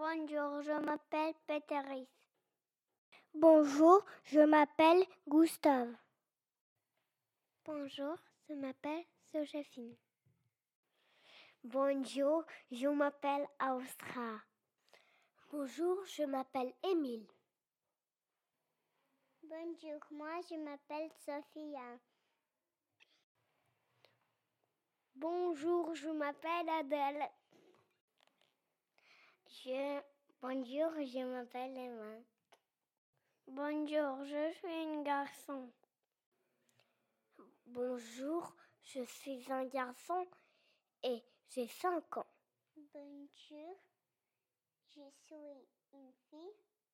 Bonjour, je m'appelle Peteris. Bonjour, je m'appelle Gustave. Bonjour, je m'appelle Joséphine. Bonjour, je m'appelle Austra. Bonjour, je m'appelle Émile. Bonjour, moi je m'appelle Sophia. Bonjour, je m'appelle Adèle. Bonjour, je m'appelle Emma. Bonjour, je suis un garçon. Bonjour, je suis un garçon et j'ai 5 ans. Bonjour, je suis une